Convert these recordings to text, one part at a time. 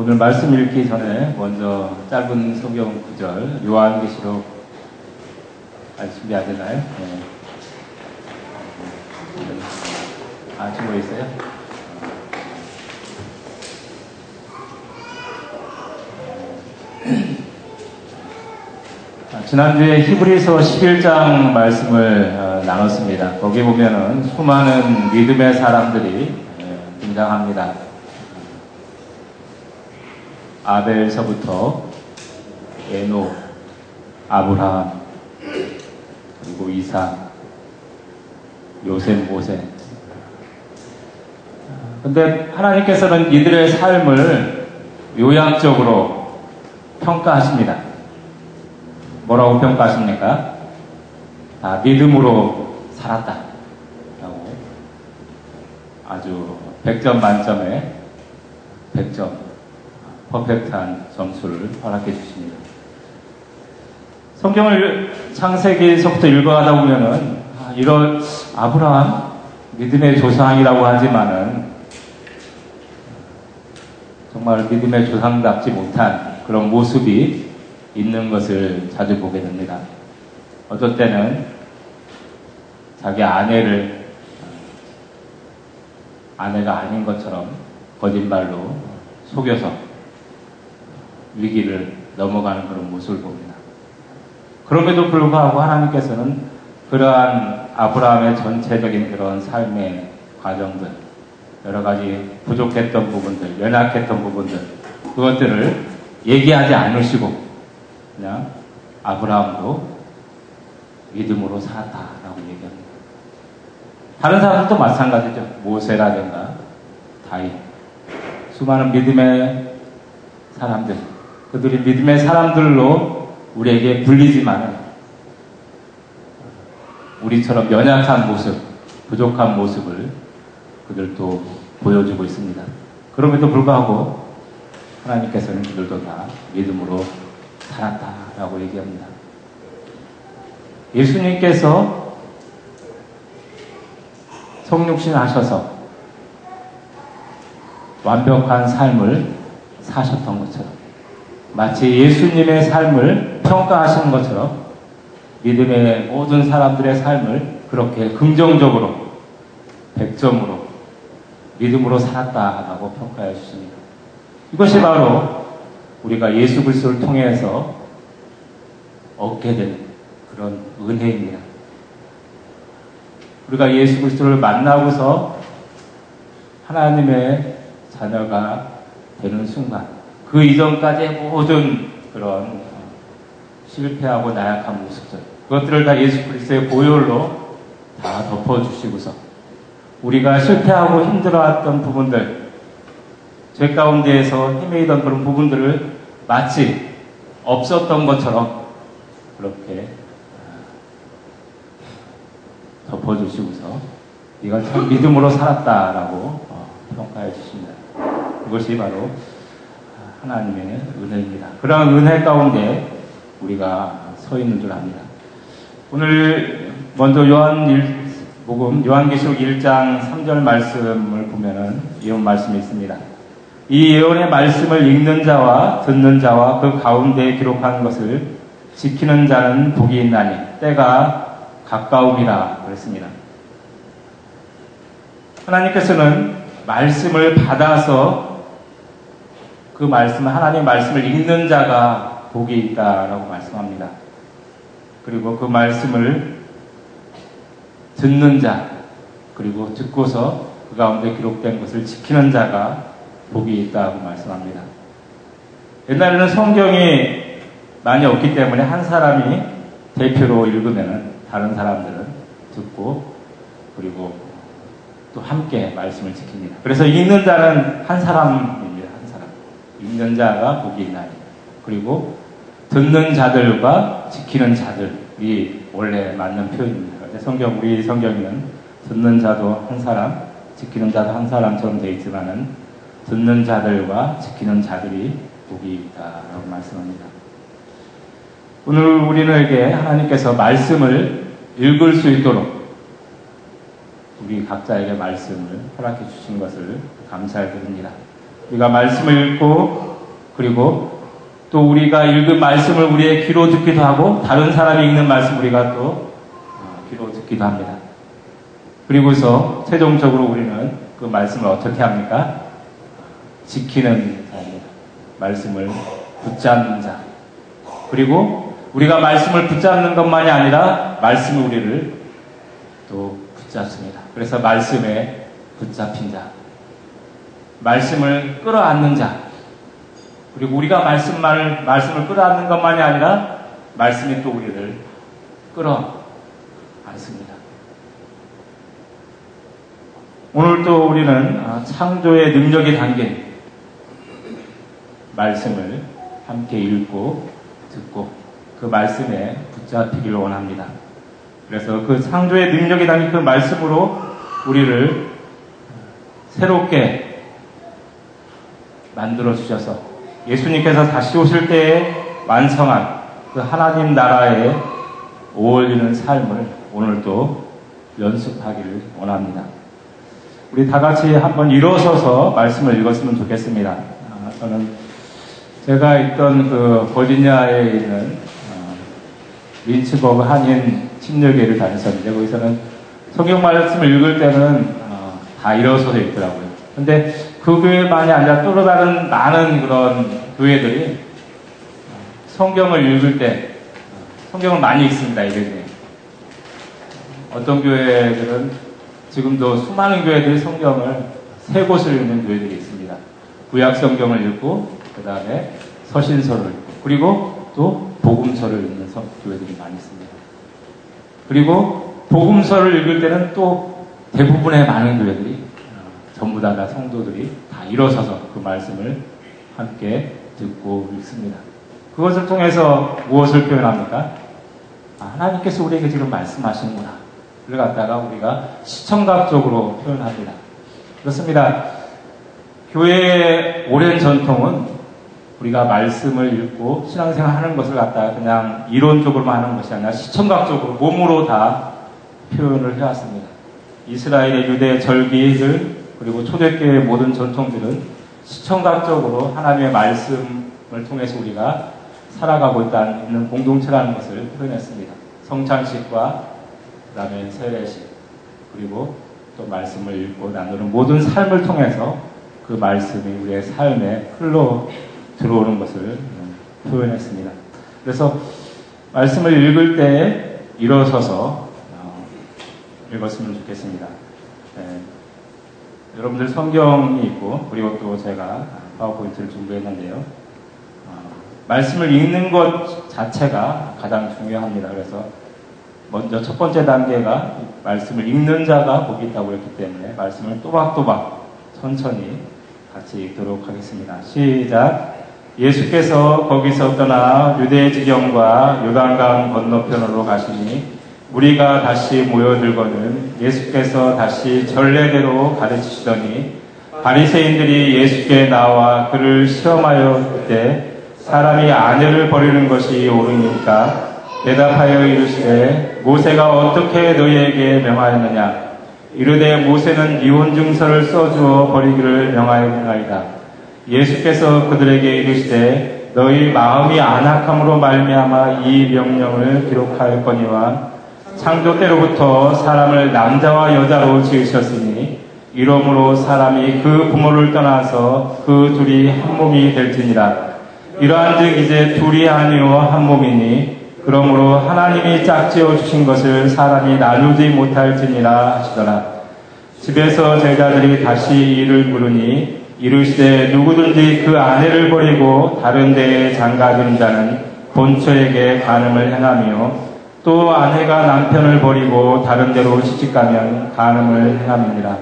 오늘 말씀 읽기 전에 먼저 짧은 성경 구절 요한계시록 아 준비하셨나요? 네. 아 준비 있어요? 아, 지난주에 히브리서 11장 말씀을 어, 나눴습니다. 거기 보면은 수많은 믿음의 사람들이 예, 등장합니다. 아벨서부터 에노, 아브라함, 그리고 이사, 요셉, 모세. 근데 하나님께서는 이들의 삶을 요약적으로 평가하십니다. 뭐라고 평가하십니까? 다 믿음으로 살았다. 라고 아주 100점 만점에 100점 퍼펙트한 점수를 허락해 주십니다. 성경을 창세기서부터 읽어가다 보면은 아, 이런 아브라함 믿음의 조상이라고 하지만은 정말 믿음의 조상답지 못한 그런 모습이 있는 것을 자주 보게 됩니다. 어떨 때는 자기 아내를 아내가 아닌 것처럼 거짓말로 속여서 위기를 넘어가는 그런 모습을 봅니다. 그럼에도 불구하고 하나님께서는 그러한 아브라함의 전체적인 그런 삶의 과정들, 여러 가지 부족했던 부분들, 연약했던 부분들, 그것들을 얘기하지 않으시고 그냥 아브라함도 믿음으로 살았다라고 얘기합니다. 다른 사람들도 마찬가지죠. 모세라든가 다윗, 수많은 믿음의 사람들, 그들이 믿음의 사람들로 우리에게 불리지만 우리처럼 연약한 모습, 부족한 모습을 그들도 보여주고 있습니다. 그럼에도 불구하고 하나님께서는 그들도 다 믿음으로 살았다라고 얘기합니다. 예수님께서 성육신 하셔서 완벽한 삶을 사셨던 것처럼 마치 예수님의 삶을 평가하시는 것처럼 믿음의 모든 사람들의 삶을 그렇게 긍정적으로 100점으로 믿음으로 살았다라고 평가해 주십니다. 이것이 바로 우리가 예수 그리스도를 통해서 얻게 된 그런 은혜입니다. 우리가 예수 그리스도를 만나고서 하나님의 자녀가 되는 순간 그 이전까지의 모든 그런 실패하고 나약한 모습들 그것들을 다 예수 그리스도의 보혈로 다 덮어주시고서 우리가 실패하고 힘들어했던 부분들 죄 가운데에서 헤매이던 그런 부분들을 마치 없었던 것처럼 그렇게 아, 덮어주시고서 네가 참 믿음으로 살았다라고 어, 평가해 주십니다. 그것이 바로 하나님의 은혜입니다. 그러한 은혜 가운데 우리가 서 있는 줄 압니다. 오늘 먼저 요한 1, 복음 요한계시록 1장 3절 말씀을 보면은 이런 말씀이 있습니다. 이 예언의 말씀을 읽는 자와 듣는 자와 그 가운데 기록한 것을 지키는 자는 복이 있나니 때가 가까움이라 그랬습니다. 하나님께서는 말씀을 받아서 그 말씀, 하나님의 말씀을 읽는 자가 복이 있다라고 말씀합니다. 그리고 그 말씀을 듣는 자, 그리고 듣고서 그 가운데 기록된 것을 지키는 자가 복이 있다고 말씀합니다. 옛날에는 성경이 많이 없기 때문에 한 사람이 대표로 읽으면 다른 사람들은 듣고 그리고 또 함께 말씀을 지킵니다. 그래서 읽는 자는. 한 사람. 읽는 자가 복이 있나니. 그리고 듣는 자들과 지키는 자들이 원래 맞는 표현입니다. 성경, 우리 성경에는 듣는 자도 한 사람, 지키는 자도 한 사람처럼 되어 있지만은 듣는 자들과 지키는 자들이 복이 있다라고 말씀합니다. 오늘 우리에게 하나님께서 말씀을 읽을 수 있도록 우리 각자에게 말씀을 허락해 주신 것을 감사해 드립니다. 우리가 말씀을 읽고 그리고 또 우리가 읽은 말씀을 우리의 귀로 듣기도 하고 다른 사람이 읽는 말씀 우리가 또 어, 귀로 듣기도 합니다. 그리고서 최종적으로 우리는 그 말씀을 어떻게 합니까? 지키는 자입니다. 말씀을 붙잡는 자. 그리고 우리가 말씀을 붙잡는 것만이 아니라 말씀이 우리를 또 붙잡습니다. 그래서 말씀에 붙잡힌 자. 말씀을 끌어안는 자. 그리고 우리가 말씀만, 말씀을 끌어안는 것만이 아니라 말씀이 또 우리를 끌어안습니다. 오늘 또 우리는 아, 창조의 능력이 담긴 말씀을 함께 읽고 듣고 그 말씀에 붙잡히기를 원합니다. 그래서 그 창조의 능력이 담긴 그 말씀으로 우리를 새롭게 만들어 주셔서 예수님께서 다시 오실 때에 완성한 그 하나님 나라에 어울리는 삶을 오늘도 연습하기를 원합니다. 우리 다 같이 한번 일어서서 말씀을 읽었으면 좋겠습니다. 아, 저는 제가 있던 그 버지니아에 있는 어, 린츠버그 한인 침례교회를 다녔었는데 거기서는 성경 말씀을 읽을 때는 어, 다 일어서서 읽더라고요. 근데 그 교회만이 아니라 또 다른 많은 그런 교회들이 성경을 읽을 때 성경을 많이 읽습니다. 이게 어떤 교회들은 지금도 수많은 교회들이 성경을 세 곳을 읽는 교회들이 있습니다. 구약 성경을 읽고 그 다음에 서신서를 읽고 그리고 또 복음서를 읽는 교회들이 많이 있습니다. 그리고 복음서를 읽을 때는 또 대부분의 많은 교회들이 전부 다, 다 성도들이 다 일어서서 그 말씀을 함께 듣고 읽습니다. 그것을 통해서 무엇을 표현합니까? 아, 하나님께서 우리에게 지금 말씀하시는구나. 그걸 갖다가 우리가 시청각적으로 표현합니다. 그렇습니다. 교회의 오랜 전통은 우리가 말씀을 읽고 신앙생활 하는 것을 갖다가 그냥 이론적으로만 하는 것이 아니라 시청각적으로 몸으로 다 표현을 해왔습니다. 이스라엘의 유대 절기들 그리고 초대교회의 모든 전통들은 시청각적으로 하나님의 말씀을 통해서 우리가 살아가고 있다는 공동체라는 것을 표현했습니다. 성찬식과 그 다음에 세례식 그리고 또 말씀을 읽고 나누는 모든 삶을 통해서 그 말씀이 우리의 삶에 흘러 들어오는 것을 표현했습니다. 그래서 말씀을 읽을 때 일어서서 어, 읽었으면 좋겠습니다. 네. 여러분들 성경이 있고 그리고 또 제가 파워포인트를 준비했는데요. 어, 말씀을 읽는 것 자체가 가장 중요합니다. 그래서 먼저 첫 번째 단계가 말씀을 읽는 자가 복이 있다고 했기 때문에 말씀을 또박또박 천천히 같이 읽도록 하겠습니다. 시작. 예수께서 거기서 떠나 유대 지경과 요단강 건너편으로 가시니 우리가 다시 모여들거든 예수께서 다시 전례대로 가르치시더니 바리새인들이 예수께 나와 그를 시험하여 때 사람이 아내를 버리는 것이 옳으니까 대답하여 이르시되 모세가 어떻게 너희에게 명하였느냐? 이르되 모세는 이혼 증서를 써주어 버리기를 명하였나이다. 예수께서 그들에게 이르시되 너희 마음이 안악함으로 말미암아 이 명령을 기록하였거니와 창조 때로부터 사람을 남자와 여자로 지으셨으니 이러므로 사람이 그 부모를 떠나서 그 둘이 한 몸이 될지니라. 이러한즉 이제 둘이 아니오 한 몸이니 그러므로 하나님이 짝지어 주신 것을 사람이 나누지 못할지니라 하시더라. 집에서 제자들이 다시 이를 부르니 이르시되 누구든지 그 아내를 버리고 다른 데에 장가든 자는 본처에게 간음을 행하며 또 아내가 남편을 버리고 다른 데로 시집가면 간음을 행합니다.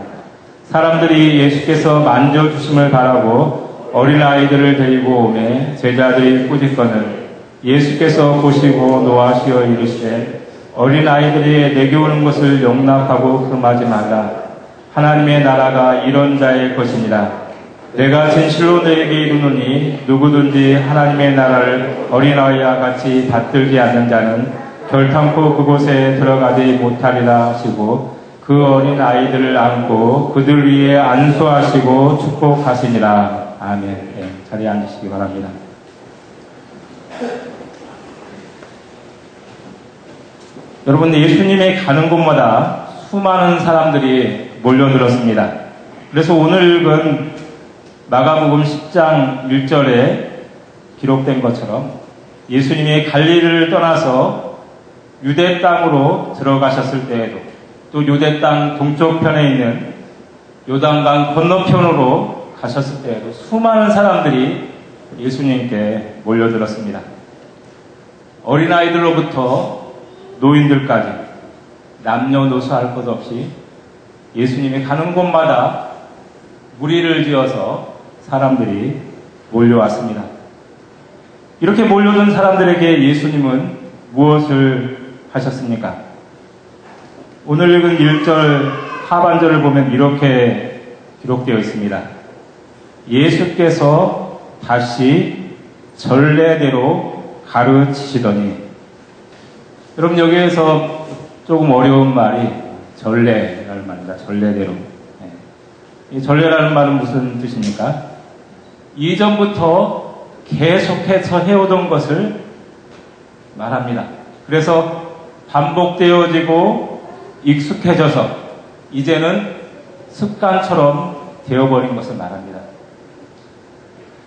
사람들이 예수께서 만져 주심을 바라고 어린 아이들을 데리고 오매 제자들이 꾸짖거늘 예수께서 보시고 노하시어 이르시되 어린 아이들이 내게 오는 것을 용납하고 금하지 말라. 하나님의 나라가 이런 자의 것이니라. 내가 진실로 너에게 이르노니 누구든지 하나님의 나라를 어린아이와 같이 받들지 않는 자는 결탄코 그곳에 들어가지 못하리라 하시고 그 어린 아이들을 안고 그들 위에 안수하시고 축복하시니라. 아멘. 네, 자리에 앉으시기 바랍니다. 여러분, 예수님의 가는 곳마다 수많은 사람들이 몰려들었습니다. 그래서 오늘 읽은 마가복음 10장 1절에 기록된 것처럼 예수님이 갈리를 떠나서 유대 땅으로 들어가셨을 때에도 또 유대 땅 동쪽편에 있는 요단강 건너편으로 가셨을 때에도 수많은 사람들이 예수님께 몰려들었습니다. 어린아이들로부터 노인들까지 남녀노소 할 것 없이 예수님이 가는 곳마다 무리를 지어서 사람들이 몰려왔습니다. 이렇게 몰려든 사람들에게 예수님은 무엇을 하셨습니까? 오늘 읽은 1절 하반절을 보면 이렇게 기록되어 있습니다. 예수께서 다시 전례대로 가르치시더니 여러분 여기에서 조금 어려운 말이 전례라는 말입니다. 전례대로. 네. 이 전례라는 말은 무슨 뜻입니까? 이전부터 계속해서 해오던 것을 말합니다. 그래서 반복되어지고 익숙해져서 이제는 습관처럼 되어버린 것을 말합니다.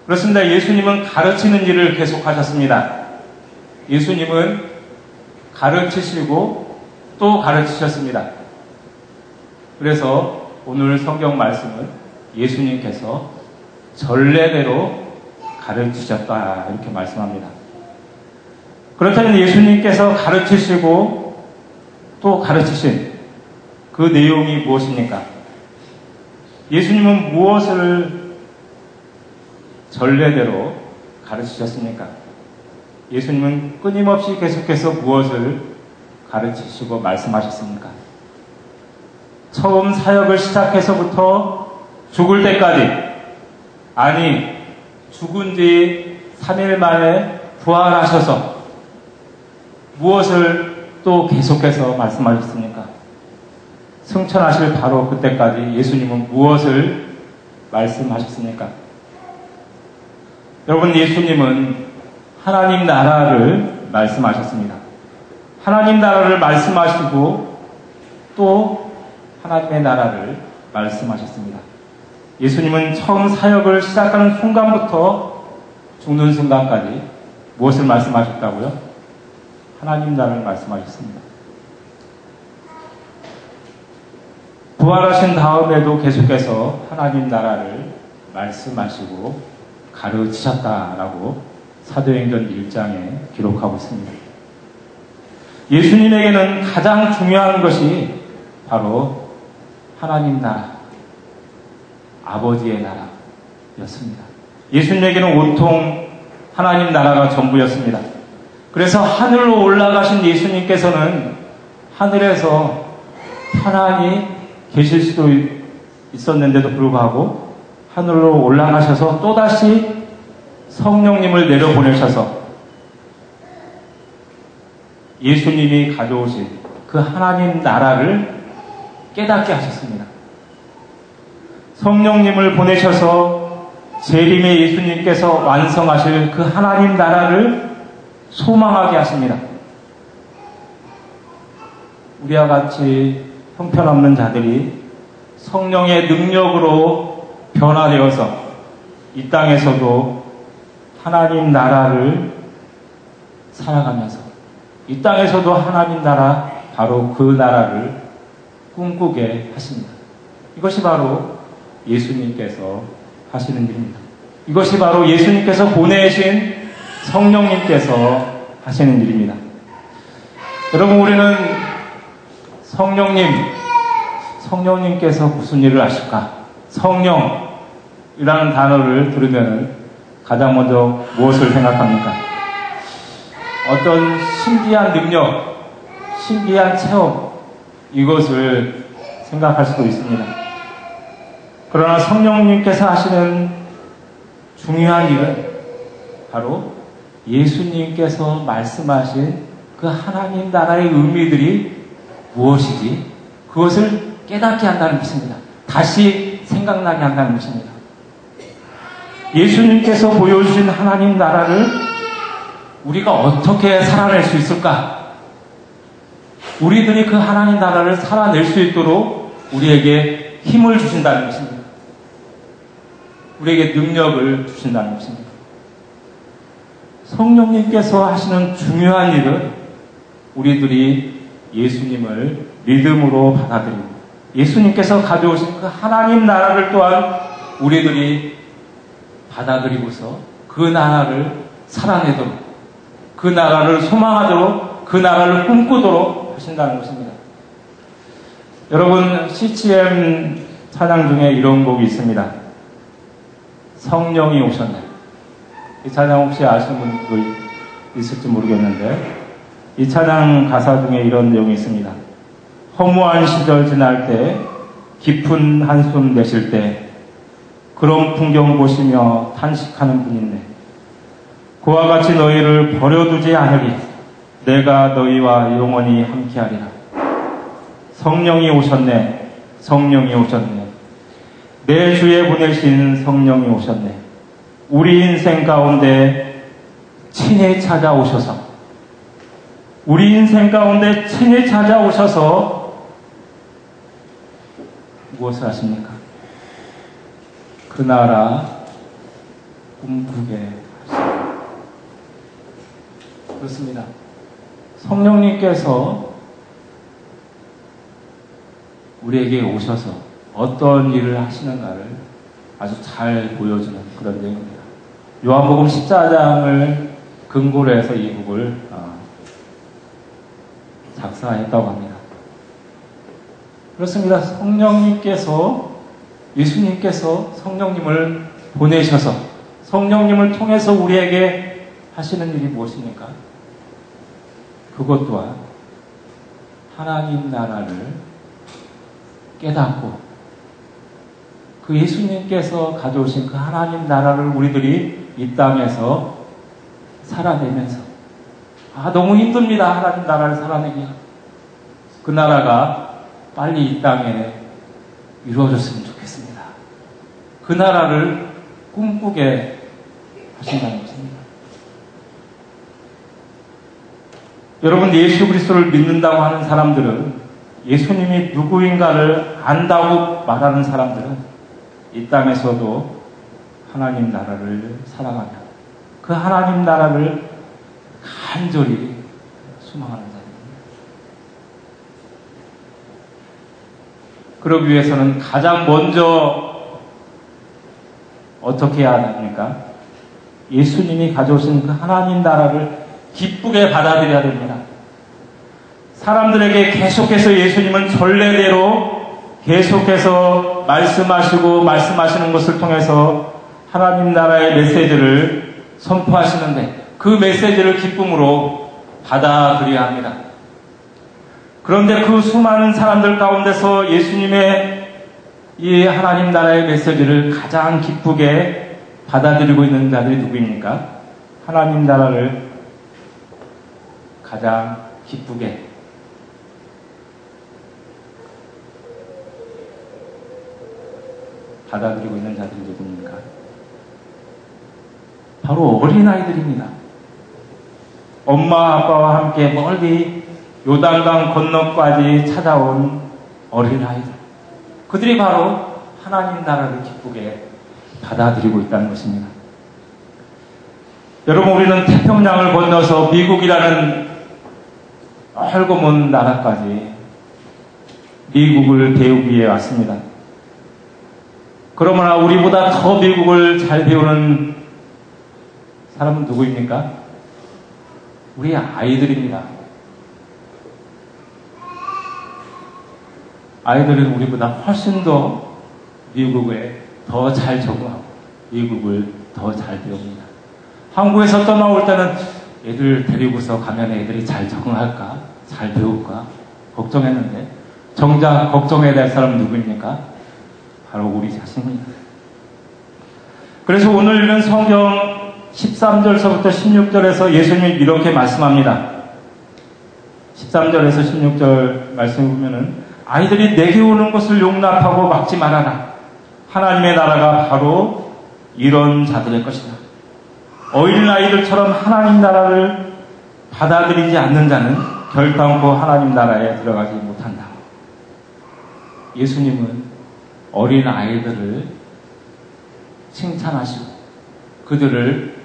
그렇습니다. 예수님은 가르치는 일을 계속하셨습니다. 예수님은 가르치시고 또 가르치셨습니다. 그래서 오늘 성경 말씀은 예수님께서 전례대로 가르치셨다 이렇게 말씀합니다. 그렇다면 예수님께서 가르치시고 또 가르치신 그 내용이 무엇입니까? 예수님은 무엇을 전례대로 가르치셨습니까? 예수님은 끊임없이 계속해서 무엇을 가르치시고 말씀하셨습니까? 처음 사역을 시작해서부터 죽을 때까지, 아니, 죽은 뒤 3일 만에 부활하셔서 무엇을 또 계속해서 말씀하셨습니까? 승천하실 바로 그때까지 예수님은 무엇을 말씀하셨습니까? 여러분, 예수님은 하나님 나라를 말씀하셨습니다. 하나님 나라를 말씀하시고 또 하나님의 나라를 말씀하셨습니다. 예수님은 처음 사역을 시작하는 순간부터 죽는 순간까지 무엇을 말씀하셨다고요? 하나님 나라를 말씀하셨습니다. 부활하신 다음에도 계속해서 하나님 나라를 말씀하시고 가르치셨다라고 사도행전 1장에 기록하고 있습니다. 예수님에게는 가장 중요한 것이 바로 하나님 나라, 아버지의 나라였습니다. 예수님에게는 온통 하나님 나라가 전부였습니다. 그래서 하늘로 올라가신 예수님께서는 하늘에서 편안히 계실 수도 있었는데도 불구하고 하늘로 올라가셔서 또다시 성령님을 내려보내셔서 예수님이 가져오신 그 하나님 나라를 깨닫게 하셨습니다. 성령님을 보내셔서 재림의 예수님께서 완성하실 그 하나님 나라를 소망하게 하십니다. 우리와 같이 형편없는 자들이 성령의 능력으로 변화되어서 이 땅에서도 하나님 나라를 살아가면서 이 땅에서도 하나님 나라 바로 그 나라를 꿈꾸게 하십니다. 이것이 바로 예수님께서 하시는 일입니다. 이것이 바로 예수님께서 보내신 성령님께서 하시는 일입니다. 여러분, 우리는 성령님, 성령님께서 무슨 일을 하실까? 성령이라는 단어를 들으면 가장 먼저 무엇을 생각합니까? 어떤 신비한 능력, 신비한 체험, 이것을 생각할 수도 있습니다. 그러나 성령님께서 하시는 중요한 일은 바로 예수님께서 말씀하신 그 하나님 나라의 의미들이 무엇이지? 그것을 깨닫게 한다는 것입니다. 다시 생각나게 한다는 것입니다. 예수님께서 보여주신 하나님 나라를 우리가 어떻게 살아낼 수 있을까? 우리들이 그 하나님 나라를 살아낼 수 있도록 우리에게 힘을 주신다는 것입니다. 우리에게 능력을 주신다는 것입니다. 성령님께서 하시는 중요한 일은 우리들이 예수님을 믿음으로 받아들이고 예수님께서 가져오신 그 하나님 나라를 또한 우리들이 받아들이고서 그 나라를 살아내도록 그 나라를 소망하도록 그 나라를 꿈꾸도록 하신다는 것입니다. 여러분 CCM 찬양 중에 이런 곡이 있습니다. 성령이 오셨네. 이 찬양 혹시 아시는 분도 있을지 모르겠는데 이 찬양 가사 중에 이런 내용이 있습니다. 허무한 시절 지날 때 깊은 한숨 내쉴 때 그런 풍경 보시며 탄식하는 분 있네. 그와 같이 너희를 버려두지 않으리. 내가 너희와 영원히 함께하리라. 성령이 오셨네. 성령이 오셨네. 내 주에 보내신 성령이 오셨네. 우리 인생 가운데 친히 찾아오셔서 우리 인생 가운데 친히 찾아오셔서 무엇을 하십니까? 그 나라 꿈꾸게 하십니다. 그렇습니다. 성령님께서 우리에게 오셔서 어떤 일을 하시는가를 아주 잘 보여주는 그런 내용입니다. 요한복음 14장을 근거로 해서 이 곡을 어, 작사했다고 합니다. 그렇습니다. 성령님께서 예수님께서 성령님을 보내셔서 성령님을 통해서 우리에게 하시는 일이 무엇입니까? 그것 또한 하나님 나라를 깨닫고 그 예수님께서 가져오신 그 하나님 나라를 우리들이 이 땅에서 살아내면서 아 너무 힘듭니다 하나님 나라를 살아내기가 그 나라가 빨리 이 땅에 이루어졌으면 좋겠습니다. 그 나라를 꿈꾸게 하신다는 것입니다. 여러분 예수 그리스도를 믿는다고 하는 사람들은 예수님이 누구인가를 안다고 말하는 사람들은 이 땅에서도 하나님 나라를 살아가며 그 하나님 나라를 간절히 소망하는 자입니다. 그러기 위해서는 가장 먼저 어떻게 해야 합니까? 예수님이 가져오신 그 하나님 나라를 기쁘게 받아들여야 됩니다. 사람들에게 계속해서 예수님은 전례대로 계속해서 말씀하시고 말씀하시는 것을 통해서 하나님 나라의 메시지를 선포하시는데 그 메시지를 기쁨으로 받아들여야 합니다. 그런데 그 수많은 사람들 가운데서 예수님의 이 하나님 나라의 메시지를 가장 기쁘게 받아들이고 있는 자들이 누구입니까? 하나님 나라를 가장 기쁘게 받아들이고 있는 자들이 누굽니까? 바로 어린아이들입니다. 엄마 아빠와 함께 멀리 요단강 건너까지 찾아온 어린아이들. 그들이 바로 하나님 나라를 기쁘게 받아들이고 있다는 것입니다. 여러분, 우리는 태평양을 건너서 미국이라는 넓고 먼 나라까지 미국을 배우기 위해 왔습니다. 그러나 우리보다 더 미국을 잘 배우는 사람은 누구입니까? 우리 아이들입니다. 아이들은 우리보다 훨씬 더 미국에 더 잘 적응하고 미국을 더 잘 배웁니다. 한국에서 떠나올 때는 애들 데리고서 가면 애들이 잘 적응할까? 잘 배울까? 걱정했는데 정작 걱정해야 될 사람은 누구입니까? 바로 우리 자신입니다. 그래서 오늘 읽는 성경 13절서부터 16절에서 예수님이 이렇게 말씀합니다. 13절에서 16절 말씀을 보면은 아이들이 내게 오는 것을 용납하고 막지 말아라. 하나님의 나라가 바로 이런 자들의 것이다. 어린 아이들처럼 하나님 나라를 받아들이지 않는 자는 결단코 하나님 나라에 들어가지 못한다. 예수님은 어린 아이들을 칭찬하시고 그들을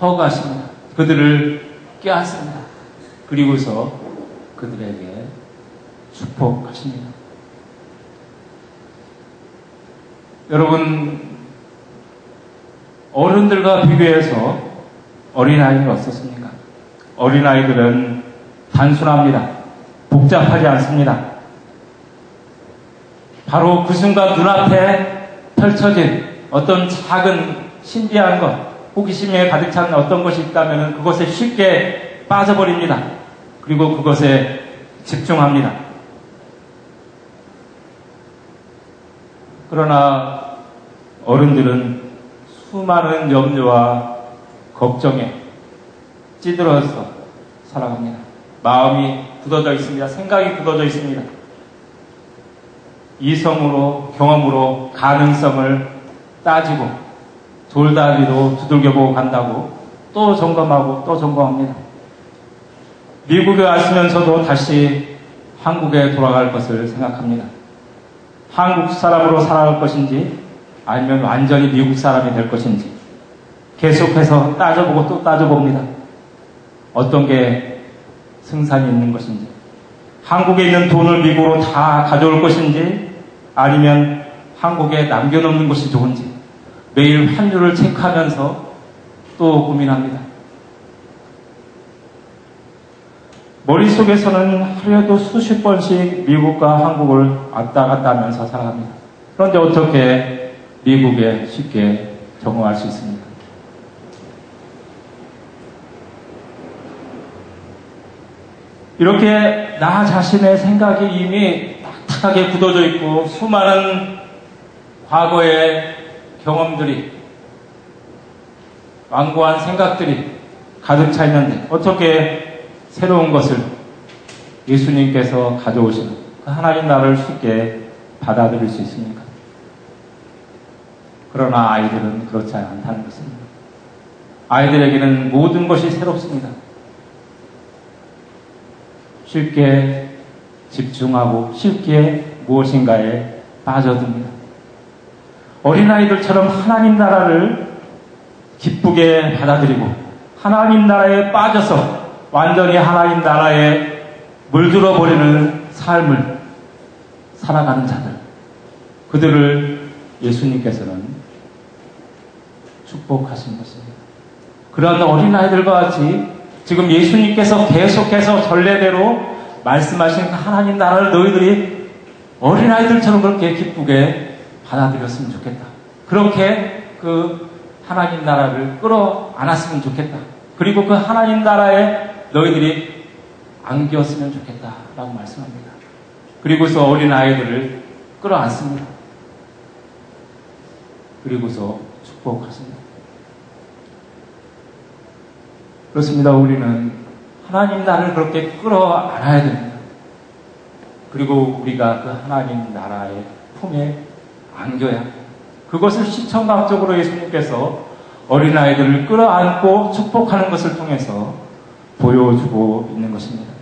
허가하십니다. 그들을 깨닫습니다. 그리고서 그들에게 축복하십니다. 여러분, 어른들과 비교해서 어린아이는 어떻습니까? 어린아이들은 단순합니다. 복잡하지 않습니다. 바로 그 순간 눈앞에 펼쳐진 어떤 작은 신비한 것, 호기심에 가득 찬 어떤 것이 있다면 그것에 쉽게 빠져버립니다. 그리고 그것에 집중합니다. 그러나 어른들은 수많은 염려와 걱정에 찌들어서 살아갑니다. 마음이 굳어져 있습니다. 생각이 굳어져 있습니다. 이성으로, 경험으로 가능성을 따지고 돌다리로 두들겨보고 간다고 또 점검하고 또 점검합니다. 미국에 왔으면서도 다시 한국에 돌아갈 것을 생각합니다. 한국 사람으로 살아갈 것인지 아니면 완전히 미국 사람이 될 것인지 계속해서 따져보고 또 따져봅니다. 어떤 게 승산이 있는 것인지 한국에 있는 돈을 미국으로 다 가져올 것인지 아니면 한국에 남겨놓는 것이 좋은지 매일 환율을 체크하면서 또 고민합니다. 머릿속에서는 하루에도 수십 번씩 미국과 한국을 왔다 갔다 하면서 살아갑니다. 그런데 어떻게 미국에 쉽게 적응할 수 있습니까? 이렇게 나 자신의 생각이 이미 딱딱하게 굳어져 있고 수많은 과거의 경험들이 완고한 생각들이 가득 차 있는데 어떻게 새로운 것을 예수님께서 가져오신 그 하나님 나라를 쉽게 받아들일 수 있습니까? 그러나 아이들은 그렇지 않다는 것입니다. 아이들에게는 모든 것이 새롭습니다. 쉽게 집중하고 쉽게 무엇인가에 빠져듭니다. 어린아이들처럼 하나님 나라를 기쁘게 받아들이고 하나님 나라에 빠져서 완전히 하나님 나라에 물들어 버리는 삶을 살아가는 자들 그들을 예수님께서는 축복하신 것입니다. 그런 어린아이들과 같이 지금 예수님께서 계속해서 전례대로 말씀하신 그 하나님 나라를 너희들이 어린아이들처럼 그렇게 기쁘게 받아들였으면 좋겠다. 그렇게 그 하나님 나라를 끌어안았으면 좋겠다. 그리고 그 하나님 나라에 너희들이 안겼으면 좋겠다 라고 말씀합니다. 그리고서 어린 아이들을 끌어안습니다. 그리고서 축복하십니다. 그렇습니다. 우리는 하나님 나라를 그렇게 끌어안아야 됩니다. 그리고 우리가 그 하나님 나라의 품에 안겨야 그것을 시청각적으로 예수님께서 어린아이들을 끌어안고 축복하는 것을 통해서 보여주고 있는 것입니다.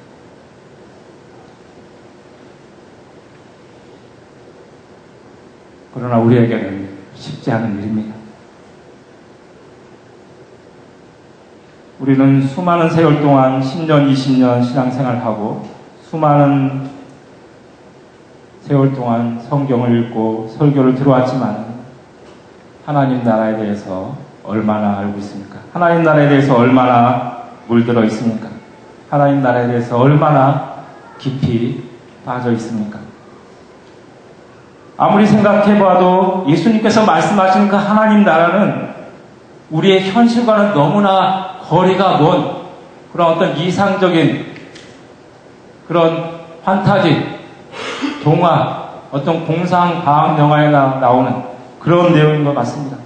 그러나 우리에게는 쉽지 않은 일입니다. 우리는 수많은 세월 동안 10년, 20년 신앙생활하고 수많은 세월 동안 성경을 읽고 설교를 들어왔지만 하나님 나라에 대해서 얼마나 알고 있습니까? 하나님 나라에 대해서 얼마나 물들어 있습니까? 하나님 나라에 대해서 얼마나 깊이 빠져 있습니까? 아무리 생각해봐도 예수님께서 말씀하신 그 하나님 나라는 우리의 현실과는 너무나 거리가 먼 그런 어떤 이상적인 그런 판타지, 동화, 어떤 공상 과학 영화에 나오는 그런 내용인 것 같습니다.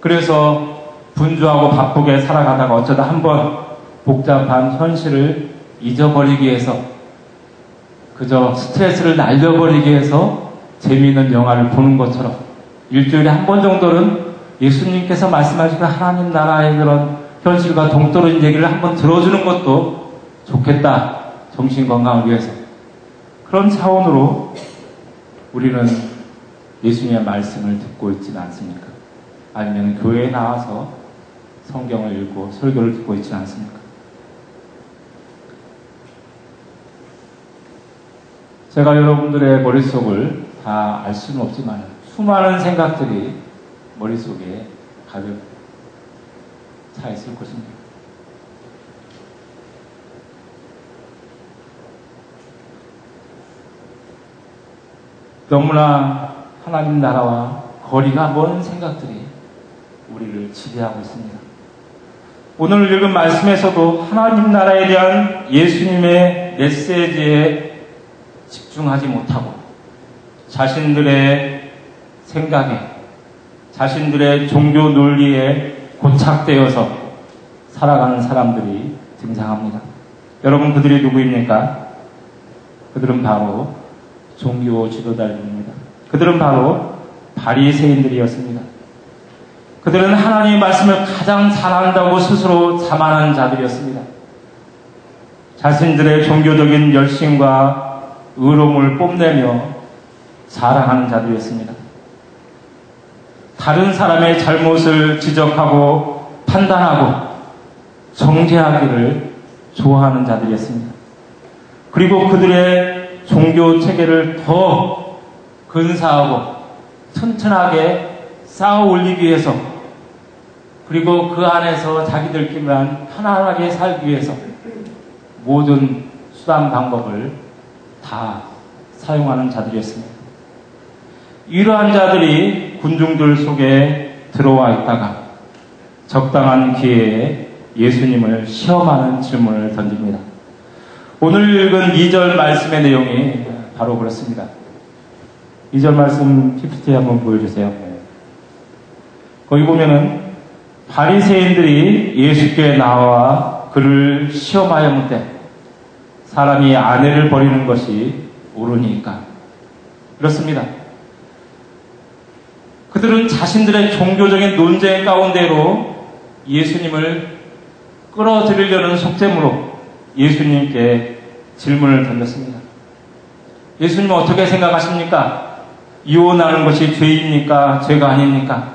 그래서 분주하고 바쁘게 살아가다가 어쩌다 한번 복잡한 현실을 잊어버리기 위해서 그저 스트레스를 날려버리기 위해서 재미있는 영화를 보는 것처럼 일주일에 한 번 정도는 예수님께서 말씀하시는 하나님 나라의 그런 현실과 동떨어진 얘기를 한번 들어주는 것도 좋겠다. 정신 건강을 위해서. 그런 차원으로 우리는 예수님의 말씀을 듣고 있지는 않습니까? 아니면 교회에 나와서 성경을 읽고 설교를 듣고 있지는 않습니까? 제가 여러분들의 머릿속을 다 알 수는 없지만 수많은 생각들이 머릿속에 가득 차 있을 것입니다. 너무나 하나님 나라와 거리가 먼 생각들이 우리를 지배하고 있습니다. 오늘 읽은 말씀에서도 하나님 나라에 대한 예수님의 메시지에 집중하지 못하고 자신들의 생각에 자신들의 종교 논리에 고착되어서 살아가는 사람들이 등장합니다. 여러분 그들이 누구입니까? 그들은 바로 종교 지도자들입니다. 그들은 바로 바리새인들이었습니다. 그들은 하나님의 말씀을 가장 잘한다고 스스로 자만한 자들이었습니다. 자신들의 종교적인 열심과 의로움을 뽐내며 자랑하는 자들이었습니다. 다른 사람의 잘못을 지적하고 판단하고 정죄하기를 좋아하는 자들이었습니다. 그리고 그들의 종교 체계를 더 근사하고 튼튼하게 쌓아 올리기 위해서 그리고 그 안에서 자기들끼리만 편안하게 살기 위해서 모든 수단 방법을 다 사용하는 자들이었습니다. 이러한 자들이 군중들 속에 들어와 있다가 적당한 기회에 예수님을 시험하는 질문을 던집니다. 오늘 읽은 2절 말씀의 내용이 바로 그렇습니다. 2절 말씀 PPT 한번 보여주세요. 거기 보면은 바리새인들이 예수께 나와 그를 시험하였는데 사람이 아내를 버리는 것이 옳으니까 그렇습니다. 그들은 자신들의 종교적인 논쟁 가운데로 예수님을 끌어들이려는 속셈으로 예수님께 질문을 던졌습니다. 예수님은 어떻게 생각하십니까? 이혼하는 것이 죄입니까? 죄가 아닙니까?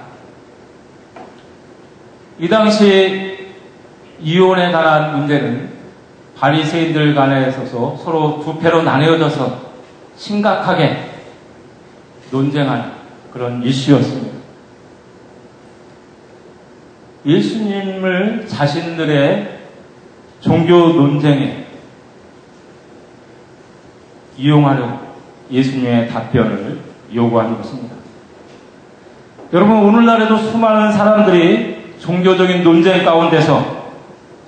이 당시 이혼에 관한 문제는 바리새인들 간에 있어서 서로 두 패로 나뉘어져서 심각하게 논쟁하는 그런 이슈였습니다. 예수님을 자신들의 종교 논쟁에 이용하려고 예수님의 답변을 요구하는 것입니다. 여러분, 오늘날에도 수많은 사람들이 종교적인 논쟁 가운데서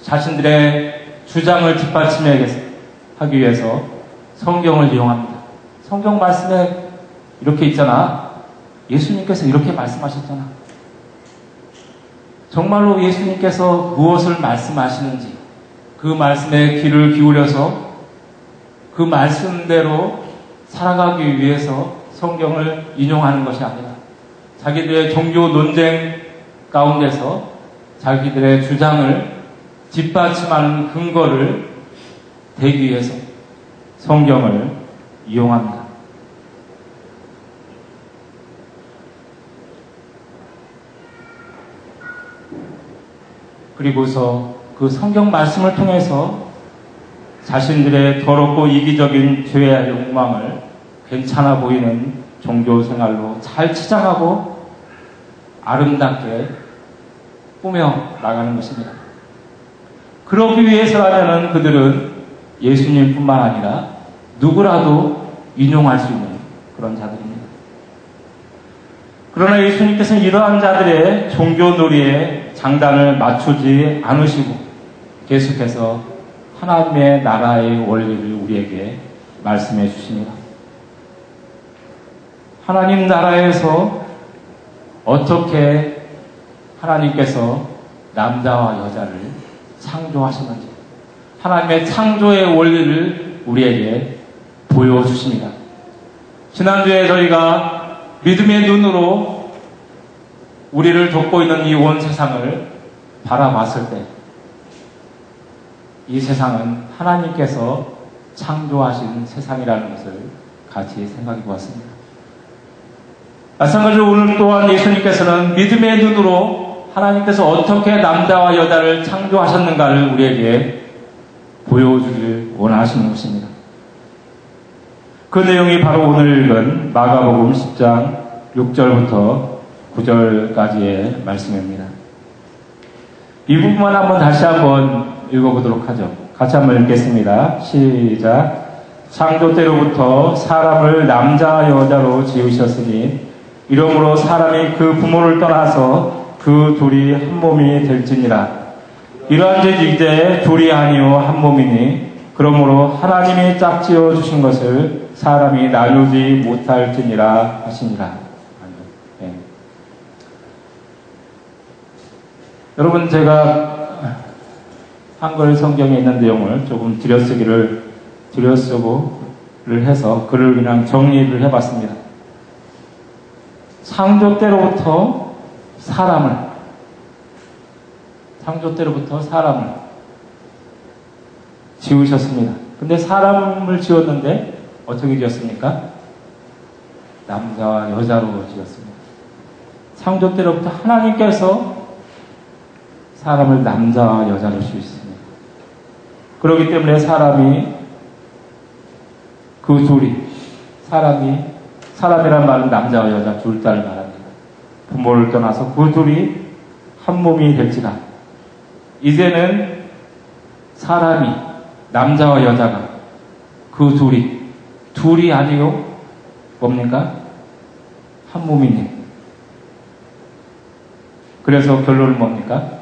자신들의 주장을 뒷받침하기 위해서 성경을 이용합니다. 성경 말씀에 이렇게 있잖아. 예수님께서 이렇게 말씀하셨잖아. 정말로 예수님께서 무엇을 말씀하시는지 그 말씀에 귀를 기울여서 그 말씀대로 살아가기 위해서 성경을 인용하는 것이 아니라 자기들의 종교 논쟁 가운데서 자기들의 주장을 뒷받침하는 근거를 대기 위해서 성경을 이용합니다. 그리고서 그 성경 말씀을 통해서 자신들의 더럽고 이기적인 죄의 욕망을 괜찮아 보이는 종교 생활로 잘 치장하고 아름답게 꾸며 나가는 것입니다. 그러기 위해서라면 그들은 예수님뿐만 아니라 누구라도 인용할 수 있는 그런 자들입니다. 그러나 예수님께서는 이러한 자들의 종교 놀이에 장단을 맞추지 않으시고 계속해서 하나님의 나라의 원리를 우리에게 말씀해 주십니다. 하나님 나라에서 어떻게 하나님께서 남자와 여자를 창조하셨는지 하나님의 창조의 원리를 우리에게 보여주십니다. 지난주에 저희가 믿음의 눈으로 우리를 돕고 있는 이 온 세상을 바라봤을 때, 이 세상은 하나님께서 창조하신 세상이라는 것을 같이 생각해 보았습니다. 마찬가지로 오늘 또한 예수님께서는 믿음의 눈으로 하나님께서 어떻게 남자와 여자를 창조하셨는가를 우리에게 보여주길 원하시는 것입니다. 그 내용이 바로 오늘 읽은 마가복음 10장 6절부터 9절까지의 말씀입니다. 이 부분만 한번 다시 한번 읽어보도록 하죠. 같이 한번 읽겠습니다. 시작. 창조 때로부터 사람을 남자 여자로 지으셨으니 이러므로 사람이 그 부모를 떠나서 그 둘이 한 몸이 될지니라. 이러한즉 이제 둘이 아니요 한 몸이니 그러므로 하나님이 짝지어 주신 것을 사람이 나누지 못할지니라 하시니라. 네. 여러분 제가 한글 성경에 있는 내용을 조금 들여쓰기를 들여쓰고를 해서 글을 그냥 정리를 해봤습니다. 창조 때로부터 사람을 창조 때로부터 사람을 지으셨습니다. 근데 사람을 지었는데 어떻게 지었습니까? 남자와 여자로 지었습니다. 창조 때로부터 하나님께서 사람을 남자와 여자로 지으셨습니다. 그렇기 때문에 사람이 그 둘이 사람이 사람이란 말은 남자와 여자 둘 딸을 말합니다. 부모를 떠나서 그 둘이 한 몸이 될지라. 이제는 사람이 남자와 여자가 그 둘이 둘이 아니요 뭡니까? 한 몸이니. 그래서 결론은 뭡니까?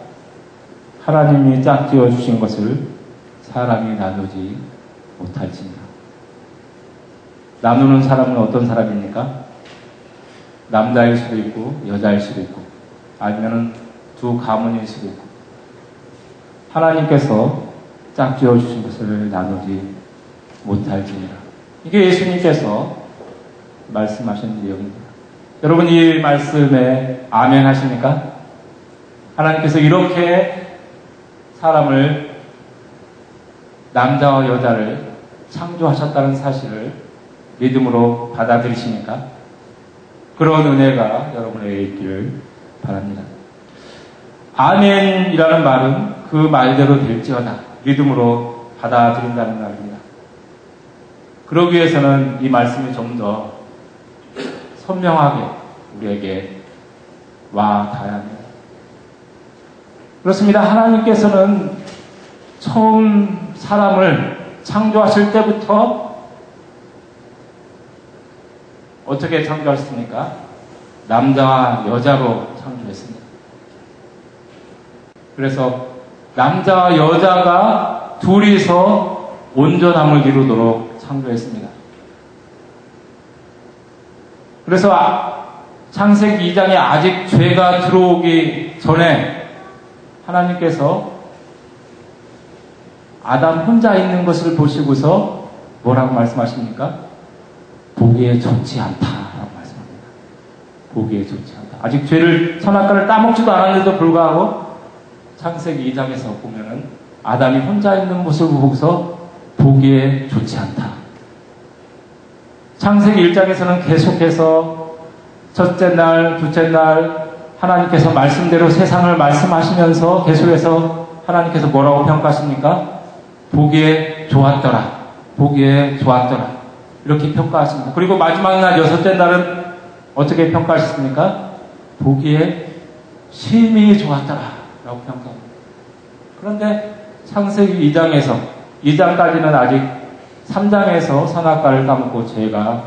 하나님이 짝지어 주신 것을 사람이 나누지 못할지니라. 나누는 사람은 어떤 사람입니까? 남자일 수도 있고 여자일 수도 있고 아니면은 두 가문일 수도 있고 하나님께서 짝지어 주신 것을 나누지 못할지니라. 이게 예수님께서 말씀하신 내용입니다. 여러분 이 말씀에 아멘 하십니까? 하나님께서 이렇게 사람을 남자와 여자를 창조하셨다는 사실을 믿음으로 받아들이시니까 그런 은혜가 여러분에게 있기를 바랍니다. 아멘이라는 말은 그 말대로 될지어다 믿음으로 받아들인다는 말입니다. 그러기 위해서는 이 말씀이 좀 더 선명하게 우리에게 와 닿아야 합니다. 그렇습니다. 하나님께서는 처음 사람을 창조하실 때부터 어떻게 창조하셨습니까? 남자와 여자로 창조했습니다. 그래서 남자와 여자가 둘이서 온전함을 이루도록 창조했습니다. 그래서 아, 창세기 2장에 아직 죄가 들어오기 전에 하나님께서 아담 혼자 있는 것을 보시고서 뭐라고 말씀하십니까? 보기에 좋지 않다라고 말씀합니다. 보기에 좋지 않다. 아직 죄를 선악과를 따먹지도 않았는데도 불구하고 창세기 2장에서 보면은 아담이 혼자 있는 모습을 보고서 보기에 좋지 않다. 창세기 1장에서는 계속해서 첫째 날, 둘째 날 하나님께서 말씀대로 세상을 말씀하시면서 계속해서 하나님께서 뭐라고 평가하십니까? 보기에 좋았더라. 보기에 좋았더라. 이렇게 평가하십니다. 그리고 마지막 날 여섯째 날은 어떻게 평가하셨습니까? 보기에 심히 좋았더라. 라고 평가합니다. 그런데 창세기 2장에서 2장까지는 아직 3장에서 선악과를 까먹고 죄가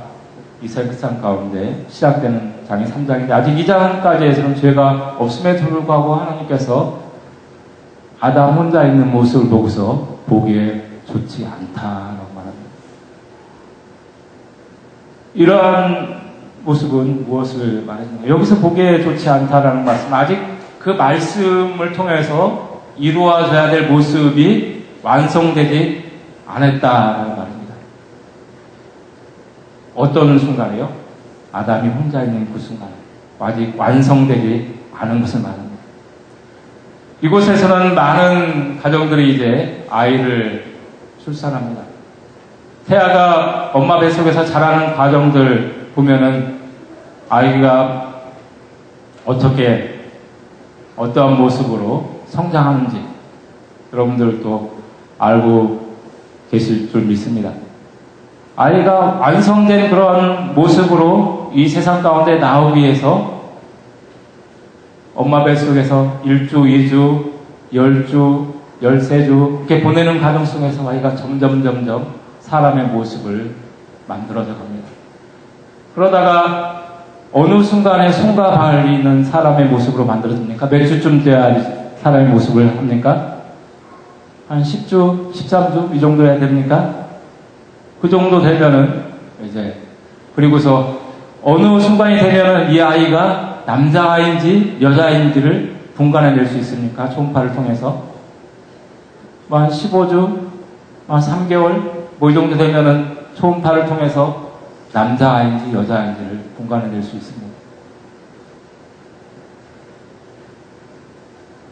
이세상 가운데 시작되는 장이 3장인데 아직 2장까지에서는 죄가 없음에도 불구하고 하나님께서 아담 혼자 있는 모습을 보고서 보기에 좋지 않다라고 이러한 모습은 무엇을 말하는가? 여기서 보기에 좋지 않다라는 말씀, 아직 그 말씀을 통해서 이루어져야 될 모습이 완성되지 않았다라는 말입니다. 어떤 순간이요? 아담이 혼자 있는 그 순간. 아직 완성되지 않은 것을 말합니다. 이곳에서는 많은 가정들이 이제 아이를 출산합니다. 태아가 엄마 뱃속에서 자라는 과정들 보면은 아이가 어떻게 어떠한 모습으로 성장하는지 여러분들도 알고 계실 줄 믿습니다. 아이가 완성된 그런 모습으로 이 세상 가운데 나오기 위해서 엄마 뱃속에서 1주, 2주, 10주, 13주 이렇게 보내는 과정 속에서 아이가 점점 점점 사람의 모습을 만들어져 갑니다. 그러다가 어느 순간에 손과 발이 있는 사람의 모습으로 만들어집니까? 몇 주쯤 돼야 사람의 모습을 합니까? 한 10주, 13주 이 정도 해야 됩니까? 그 정도 되면은 이제 그리고서 어느 순간이 되면은 이 아이가 남자아이인지 여자아이인지를 분간해낼 수 있습니까? 초음파를 통해서 뭐 한 15주, 한 3개월 뭐 이 정도 되면은 초음파를 통해서 남자아이인지 여자아이인지를 분간해낼 수 있습니다.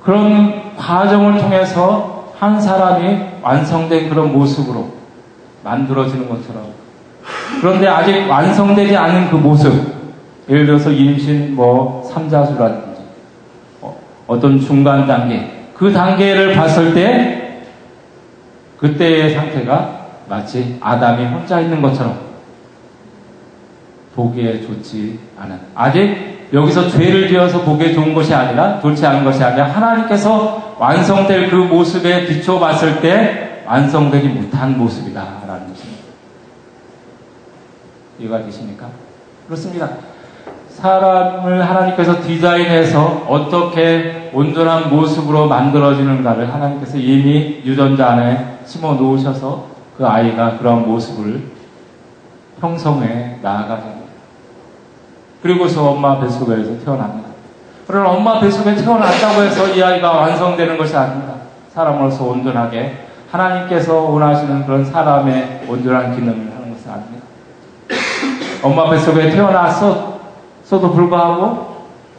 그런 과정을 통해서 한 사람이 완성된 그런 모습으로 만들어지는 것처럼 그런데 아직 완성되지 않은 그 모습 예를 들어서 임신 뭐 삼자수라든지 어, 어떤 중간 단계 그 단계를 봤을 때 그때의 상태가 마치 아담이 혼자 있는 것처럼 보기에 좋지 않은 아직 여기서 죄를 지어서 보기에 좋은 것이 아니라 좋지 않은 것이 아니라 하나님께서 완성될 그 모습에 비춰봤을 때 완성되지 못한 모습이다라는. 이해가 되십니까? 그렇습니다. 사람을 하나님께서 디자인해서 어떻게 온전한 모습으로 만들어지는가를 하나님께서 이미 유전자 안에 심어 놓으셔서 그 아이가 그런 모습을 형성해 나아가게. 그리고서 엄마 뱃속에서 태어납니다. 그러나 엄마 뱃속에 태어났다고 해서 이 아이가 완성되는 것이 아닙니다. 사람으로서 온전하게 하나님께서 원하시는 그런 사람의 온전한 기능을. 엄마 뱃속에 태어나서 서도 불구하고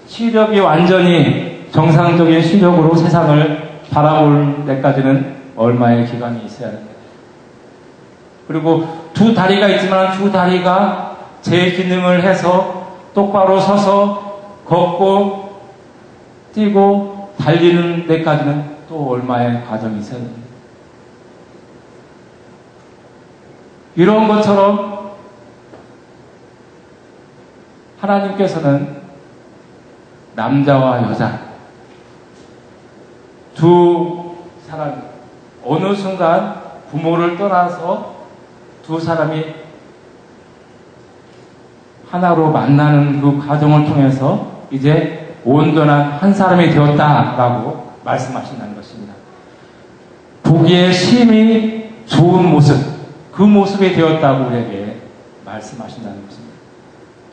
시력이 완전히 정상적인 시력으로 세상을 바라볼 때까지는 얼마의 기간이 있어야 됩니다. 그리고 두 다리가 있지만 두 다리가 제 기능을 해서 똑바로 서서 걷고 뛰고 달리는 데까지는 또 얼마의 과정이 됩니다. 이런 것처럼 하나님께서는 남자와 여자 두 사람 어느 순간 부모를 떠나서 두 사람이 하나로 만나는 그 과정을 통해서 이제 온전한 한 사람이 되었다라고 말씀하신다는 것입니다. 보기에 심히 좋은 모습, 그 모습이 되었다고 우리에게 말씀하신다는 것입니다.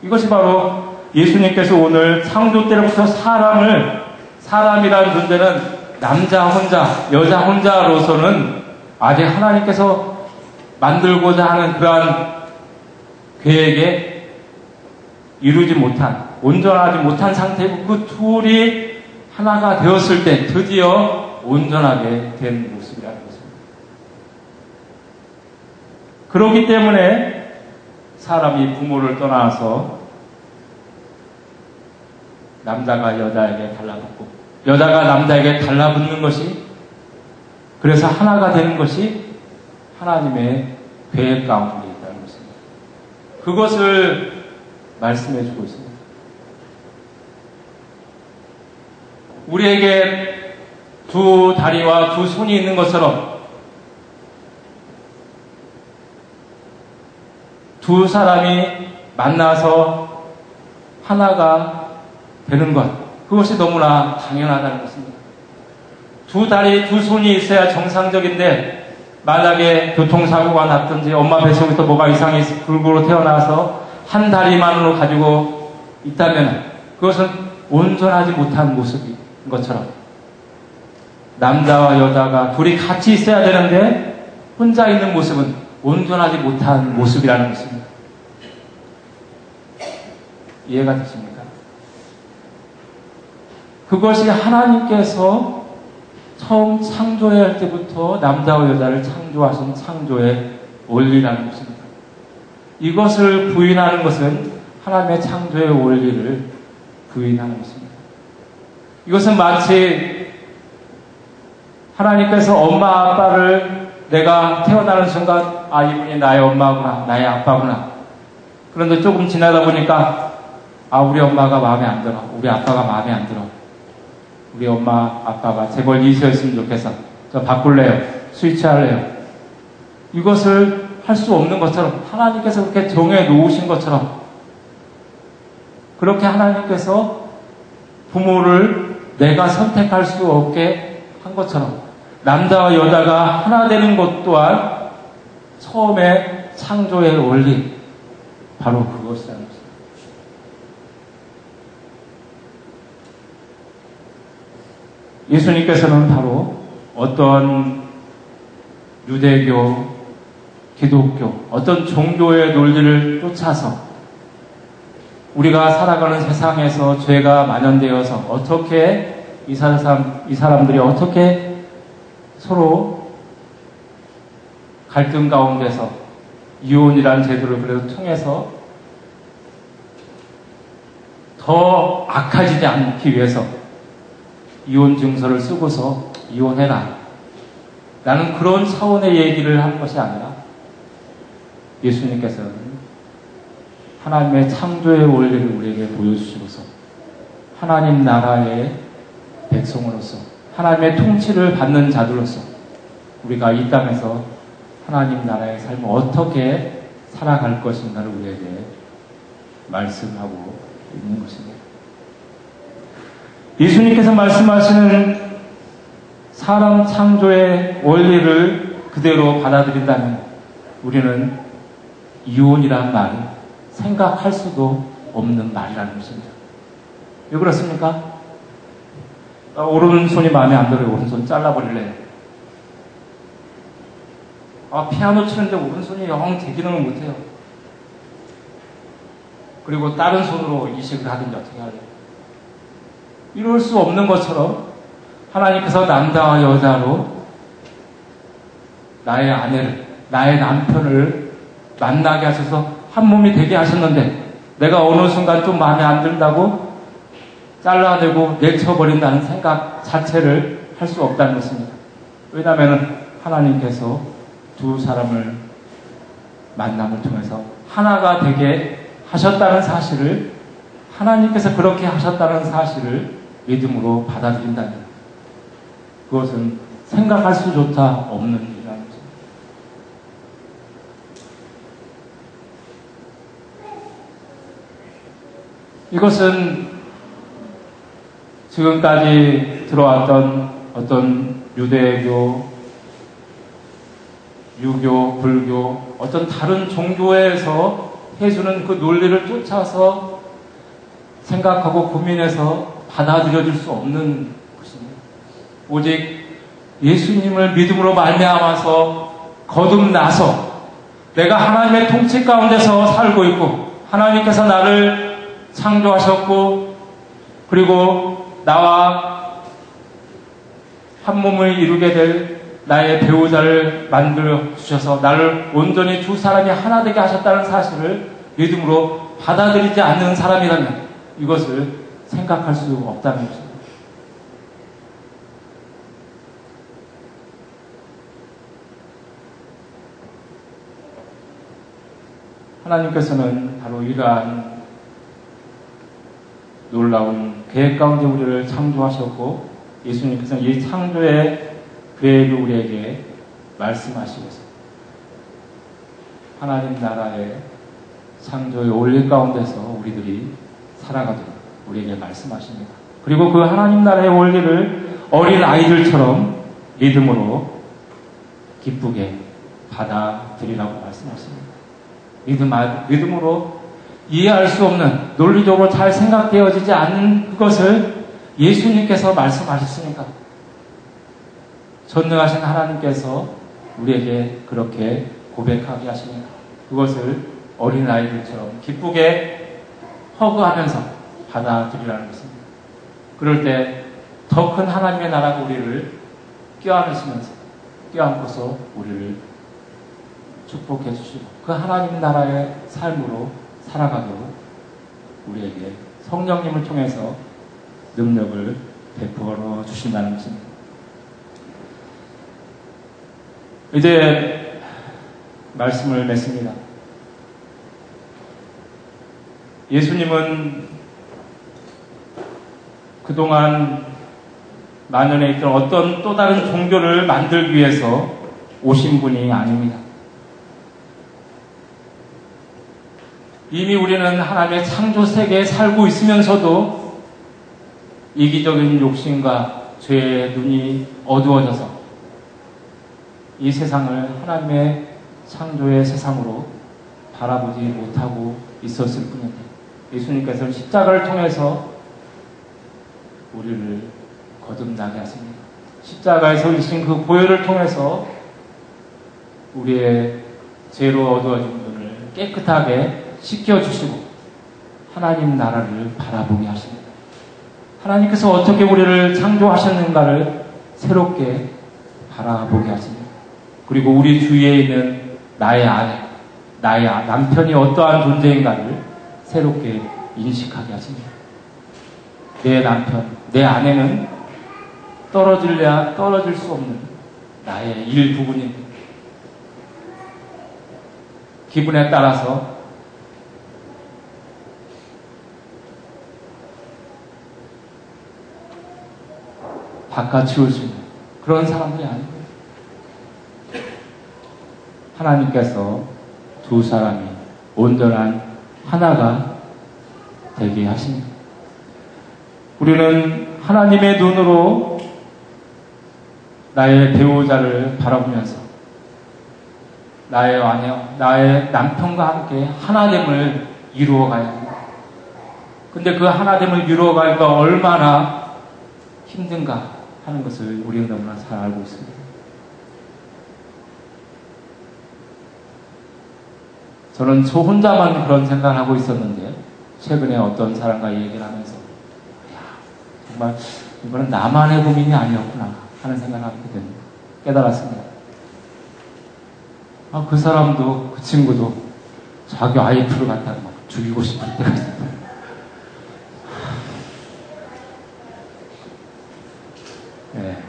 이것이 바로 예수님께서 오늘 창조 때부터 사람을 사람이라는 존재는 남자 혼자, 여자 혼자로서는 아직 하나님께서 만들고자 하는 그러한 계획에 이루지 못한, 온전하지 못한 상태고 그 둘이 하나가 되었을 때 드디어 온전하게 된 모습이라는 것입니다. 그렇기 때문에 사람이 부모를 떠나서 남자가 여자에게 달라붙고 여자가 남자에게 달라붙는 것이 그래서 하나가 되는 것이 하나님의 계획 가운데 있다는 것입니다. 그것을 말씀해 주고 있습니다. 우리에게 두 다리와 두 손이 있는 것처럼 두 사람이 만나서 하나가 되는 것. 그것이 너무나 당연하다는 것입니다. 두 다리, 두 손이 있어야 정상적인데, 만약에 교통사고가 났든지 엄마 뱃속에서 뭐가 이상이 불구로 태어나서 한 다리만으로 가지고 있다면 그것은 온전하지 못한 모습인 것처럼 남자와 여자가 둘이 같이 있어야 되는데 혼자 있는 모습은 온전하지 못한 모습이라는 것입니다. 이해가 되십니까? 그것이 하나님께서 처음 창조할 때부터 남자와 여자를 창조하신 창조의 원리라는 것입니다. 이것을 부인하는 것은 하나님의 창조의 원리를 부인하는 것입니다. 이것은 마치 하나님께서 엄마 아빠를 내가 태어나는 순간 아 이분이 나의 엄마구나 나의 아빠구나. 그런데 조금 지나다 보니까 아 우리 엄마가 마음에 안 들어. 우리 아빠가 마음에 안 들어. 우리 엄마 아빠가 제발 이세였으면 좋겠어. 저 바꿀래요. 스위치 할래요. 이것을 할 수 없는 것처럼 하나님께서 그렇게 정해 놓으신 것처럼 그렇게 하나님께서 부모를 내가 선택할 수 없게 한 것처럼 남자와 여자가 하나 되는 것 또한 처음에 창조의 원리 바로 그것이라는 것입니다. 예수님께서는 바로 어떤 유대교, 기독교, 어떤 종교의 논리를 쫓아서 우리가 살아가는 세상에서 죄가 만연되어서 어떻게 이 사람, 이 사람들이 어떻게 서로 갈등 가운데서 이혼이라는 제도를 그래도 통해서 더 악해지지 않기 위해서 이혼 증서를 쓰고서 이혼해라. 나는 그런 차원의 얘기를 한 것이 아니라 예수님께서는 하나님의 창조의 원리를 우리에게 보여주시고서 하나님 나라의 백성으로서 하나님의 통치를 받는 자들로서 우리가 이 땅에서 하나님 나라의 삶을 어떻게 살아갈 것인가를 우리에게 말씀하고 있는 것입니다. 예수님께서 말씀하시는 사람 창조의 원리를 그대로 받아들인다면 우리는 이혼이란 말이 생각할 수도 없는 말이라는 것입니다. 왜 그렇습니까? 아, 오른손이 마음에 안 들어요. 오른손 잘라버릴래요. 아, 피아노 치는데 오른손이 영 제기능을 못해요. 그리고 다른 손으로 이식을 하든지 어떻게 하래요. 이럴 수 없는 것처럼 하나님께서 남자와 여자로 나의 아내를, 나의 남편을 만나게 하셔서 한 몸이 되게 하셨는데 내가 어느 순간 좀 마음에 안 든다고 잘라내고 내쳐버린다는 생각 자체를 할 수 없다는 것입니다. 왜냐하면 하나님께서 두 사람을 만남을 통해서 하나가 되게 하셨다는 사실을 하나님께서 그렇게 하셨다는 사실을 믿음으로 받아들인다면 그것은 생각할 수조차 없는 일이라는 것입니다. 이것은 지금까지 들어왔던 어떤 유대교, 유교, 불교, 어떤 다른 종교에서 해주는 그 논리를 쫓아서 생각하고 고민해서 받아들여질 수 없는 것입니다. 오직 예수님을 믿음으로 말미암아서 거듭나서 내가 하나님의 통치 가운데서 살고 있고 하나님께서 나를 창조하셨고 그리고 나와 한 몸을 이루게 될 나의 배우자를 만들어 주셔서 나를 온전히 두 사람이 하나 되게 하셨다는 사실을 믿음으로 받아들이지 않는 사람이라면 이것을 생각할 수 없다는 것입니다. 하나님께서는 바로 이러한 놀라운 계획 가운데 우리를 창조하셨고 예수님께서는 이 창조의 계획을 우리에게 말씀하시고서 하나님 나라의 창조의 원리 가운데서 우리들이 살아가도록 우리에게 말씀하십니다. 그리고 그 하나님 나라의 원리를 어린 아이들처럼 믿음으로 기쁘게 받아들이라고 말씀하십니다. 믿음, 믿음으로 이해할 수 없는 논리적으로 잘 생각되어지지 않는 그것을 예수님께서 말씀하셨으니까 전능하신 하나님께서 우리에게 그렇게 고백하게 하시니까 그것을 어린아이들처럼 기쁘게 허그하면서 받아들이라는 것입니다. 그럴 때 더 큰 하나님의 나라가 우리를 껴안으시면서 껴안고서 우리를 축복해 주시고 그 하나님 나라의 삶으로 살아가도록 우리에게 성령님을 통해서 능력을 베풀어 주신다는 것입니다. 이제 말씀을 맺습니다. 예수님은 그동안 만연에 있던 어떤 또 다른 종교를 만들기 위해서 오신 분이 아닙니다. 이미 우리는 하나님의 창조 세계에 살고 있으면서도 이기적인 욕심과 죄의 눈이 어두워져서 이 세상을 하나님의 창조의 세상으로 바라보지 못하고 있었을 뿐인데 예수님께서는 십자가를 통해서 우리를 거듭나게 하십니다. 십자가에 서리신 그 보혈을 통해서 우리의 죄로 어두워진 눈을 깨끗하게 씻겨주시고 하나님 나라를 바라보게 하십니다. 하나님께서 어떻게 우리를 창조하셨는가를 새롭게 바라보게 하십니다. 그리고 우리 주위에 있는 나의 아내, 나의 남편이 어떠한 존재인가를 새롭게 인식하게 하십니다. 내 남편, 내 아내는 떨어질래야 떨어질 수 없는 나의 일부분입니다. 기분에 따라서 바꿔치울 수 있는 그런 사람들이 아니고 하나님께서 두 사람이 온전한 하나가 되게 하십니다. 우리는 하나님의 눈으로 나의 배우자를 바라보면서 나의 아내, 나의 남편과 함께 하나됨을 이루어가야 합니다. 근데 그 하나됨을 이루어가기가 얼마나 힘든가 하는 것을 우리는 너무나 잘 알고 있습니다. 저는 저 혼자만 그런 생각을 하고 있었는데 최근에 어떤 사람과 얘기를 하면서 야, 정말 이거는 나만의 고민이 아니었구나 하는 생각을 하게 됩니다. 깨달았습니다. 아, 그 사람도 그 친구도 자기 아이프를 갖다가 막 죽이고 싶을 때가 있습니다. 네,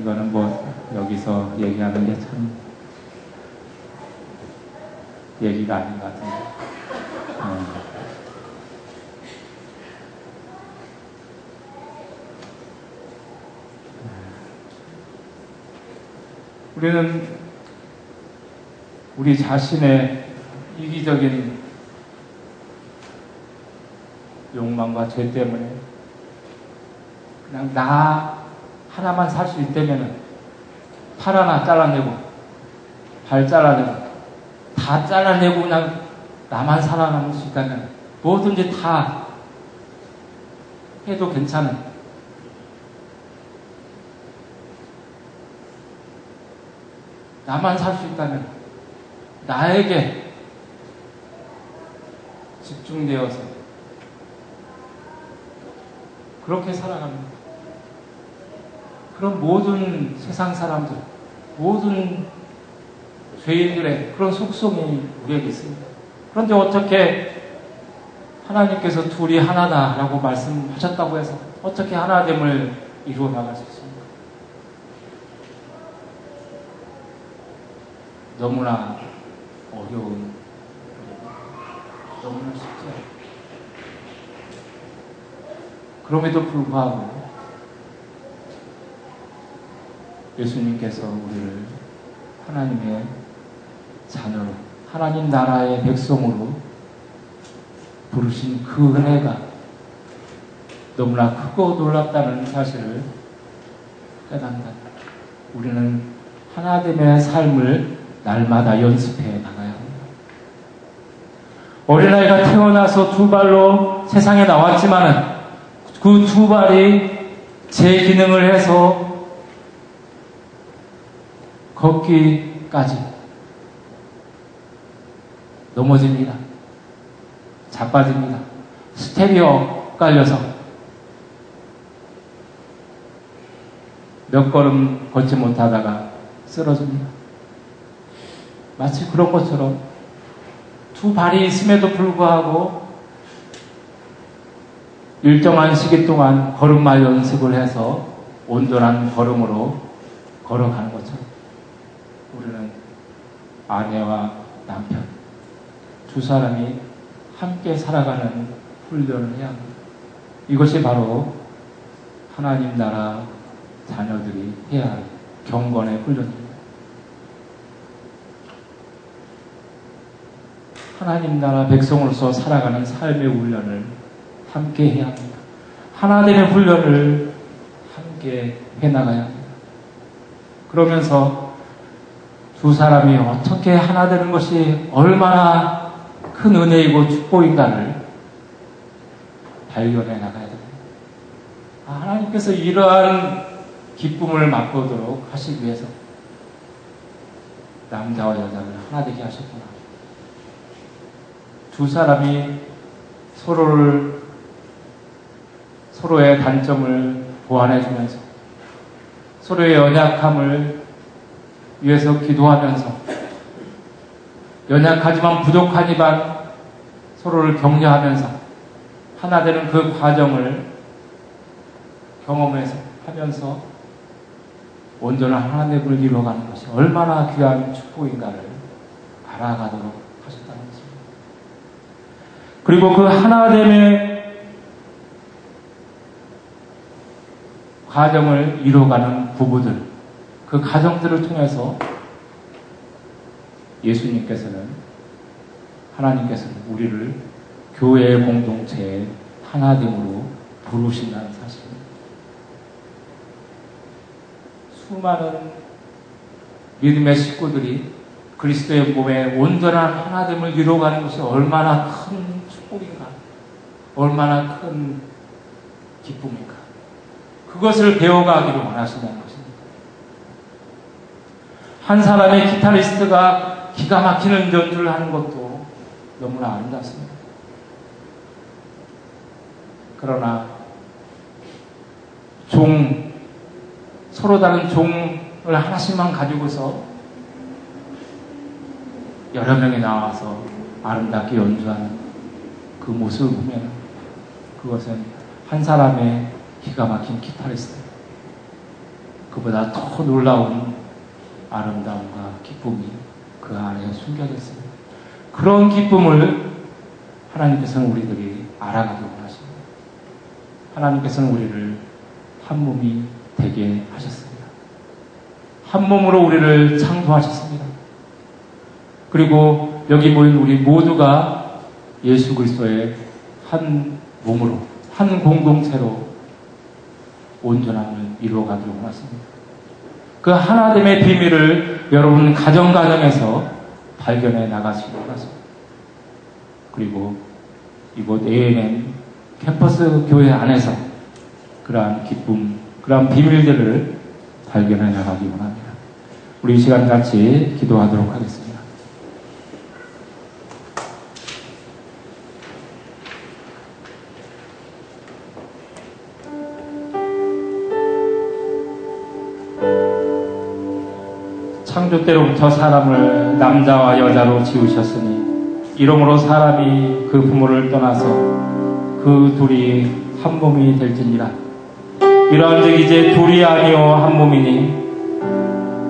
이거는 뭐 여기서 얘기하는 게 참 얘기가 아닌 것 같은데. 네. 우리는 우리 자신의 이기적인 욕망과 죄 때문에 그냥 나 하나만 살 수 있다면 팔 하나 잘라내고 발 잘라내고 다 잘라내고 그냥 나만 살아남을 수 있다면 뭐든지 다 해도 괜찮은 나만 살 수 있다면 나에게 집중되어서 그렇게 살아갑니다. 그런 모든 세상 사람들, 모든 죄인들의 그런 속성이 우리에게 있습니다. 그런데 어떻게 하나님께서 둘이 하나다라고 말씀하셨다고 해서 어떻게 하나됨을 이루어 나갈 수 있습니까? 너무나 어려운 너무나 쉽지 않아요. 그럼에도 불구하고 예수님께서 우리를 하나님의 자녀로 하나님 나라의 백성으로 부르신 그 은혜가 너무나 크고 놀랍다는 사실을 깨닫는다. 우리는 하나됨의 삶을 날마다 연습해 나가야 합니다. 어린아이가 태어나서 두 발로 세상에 나왔지만은 그두 발이 제 기능을 해서 걷기까지 넘어집니다. 자빠집니다. 스테리오 깔려서 몇 걸음 걷지 못하다가 쓰러집니다. 마치 그런 것처럼 두 발이 있음에도 불구하고 일정한 시기 동안 걸음마 연습을 해서 온전한 걸음으로 걸어가는 것처럼 우리는 아내와 남편 두 사람이 함께 살아가는 훈련을 해야 합니다. 이것이 바로 하나님 나라 자녀들이 해야 할 경건의 훈련입니다. 하나님 나라 백성으로서 살아가는 삶의 훈련을 함께 해야 합니다. 하나님의 훈련을 함께 해나가야 합니다. 그러면서 두 사람이 어떻게 하나 되는 것이 얼마나 큰 은혜이고 축복인가를 발견해 나가야 됩니다. 아, 하나님께서 이러한 기쁨을 맛보도록 하시기 위해서 남자와 여자를 하나 되게 하셨구나. 두 사람이 서로를 서로의 단점을 보완해 주면서 서로의 연약함을 위해서 기도하면서 연약하지만 부족하지만 서로를 격려하면서 하나 되는 그 과정을 경험해서 하면서 온전한 하나님을 이루어가는 것이 얼마나 귀한 축복인가를 알아가도록 하셨다는 것입니다. 그리고 그 하나됨의 과정을 이루어가는 부부들, 그 가정들을 통해서 예수님께서는, 하나님께서는 우리를 교회의 공동체의 하나됨으로 부르신다는 사실입니다. 수많은 믿음의 식구들이 그리스도의 몸에 온전한 하나됨을 이루어가는 것이 얼마나 큰 축복인가, 얼마나 큰 기쁨인가. 그것을 배워가기를 원하신다는 것입니다. 한 사람의 기타리스트가 기가 막히는 연주를 하는 것도 너무나 아름답습니다. 그러나 종, 서로 다른 종을 하나씩만 가지고서 여러 명이 나와서 아름답게 연주하는 그 모습을 보면 그것은 한 사람의 기가 막힌 기타리스트. 그보다 더 놀라운 아름다움과 기쁨이 그 안에 숨겨져 있습니다. 그런 기쁨을 하나님께서는 우리들이 알아가기 원하십니다. 하나님께서는 우리를 한 몸이 되게 하셨습니다. 한 몸으로 우리를 창조하셨습니다. 그리고 여기 모인 우리 모두가 예수 그리스도의 한 몸으로, 한 공동체로 온전함을 이루어가기를 원하십니다. 그 하나됨의 비밀을 여러분 가정 가정에서 발견해 나가시기 원하십니다. 그리고 이곳 ANN 캠퍼스 교회 안에서 그러한 기쁨, 그러한 비밀들을 발견해 나가기 원합니다. 우리 이 시간 같이 기도하도록 하겠습니다. 창조 때로부터 사람을 남자와 여자로 지으셨으니 이러므로 사람이 그 부모를 떠나서 그 둘이 한 몸이 될지니라. 이러한즉 이제 둘이 아니요 한 몸이니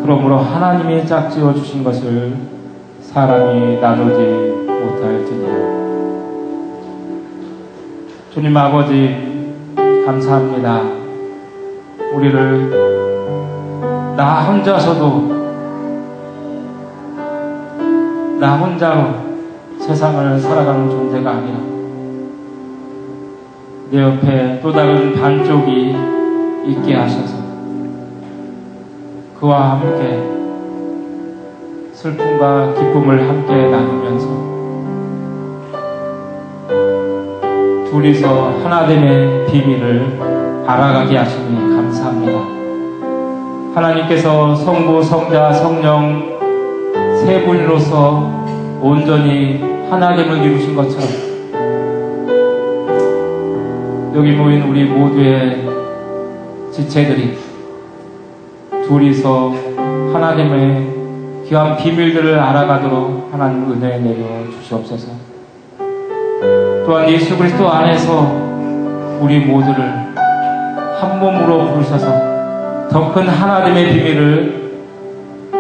그러므로 하나님이 짝지어 주신 것을 사람이 나누지 못할지니라. 주님 아버지 감사합니다. 우리를 나 혼자서도 나 혼자로 세상을 살아가는 존재가 아니라 내 옆에 또 다른 반쪽이 있게 하셔서 그와 함께 슬픔과 기쁨을 함께 나누면서 둘이서 하나됨의 비밀을 알아가게 하시니 감사합니다. 하나님께서 성부, 성자, 성령 세 분으로서 온전히 하나됨을 이루신 것처럼 여기 모인 우리 모두의 지체들이 둘이서 하나님의 귀한 비밀들을 알아가도록 하나님 은혜 내려 주시옵소서. 또한 예수 그리스도 안에서 우리 모두를 한 몸으로 부르셔서 더 큰 하나님의 비밀을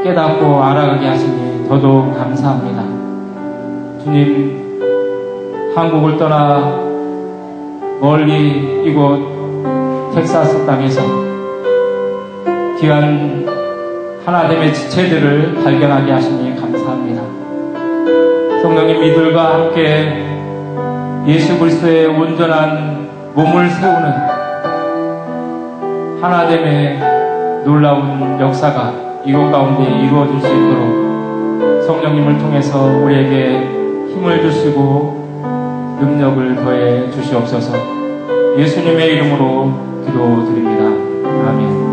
깨닫고 알아가게 하시니 더더욱 감사합니다. 주님, 한국을 떠나 멀리 이곳 텍사스 땅에서 귀한 하나님의 지체들을 발견하게 하시니 감사합니다. 성령님 이들과 함께 예수 그리스도의 온전한 몸을 세우는 하나님의 놀라운 역사가 이곳 가운데 이루어질 수 있도록 성령님을 통해서 우리에게 힘을 주시고 능력을 더해 주시옵소서 예수님의 이름으로 기도드립니다. 아멘.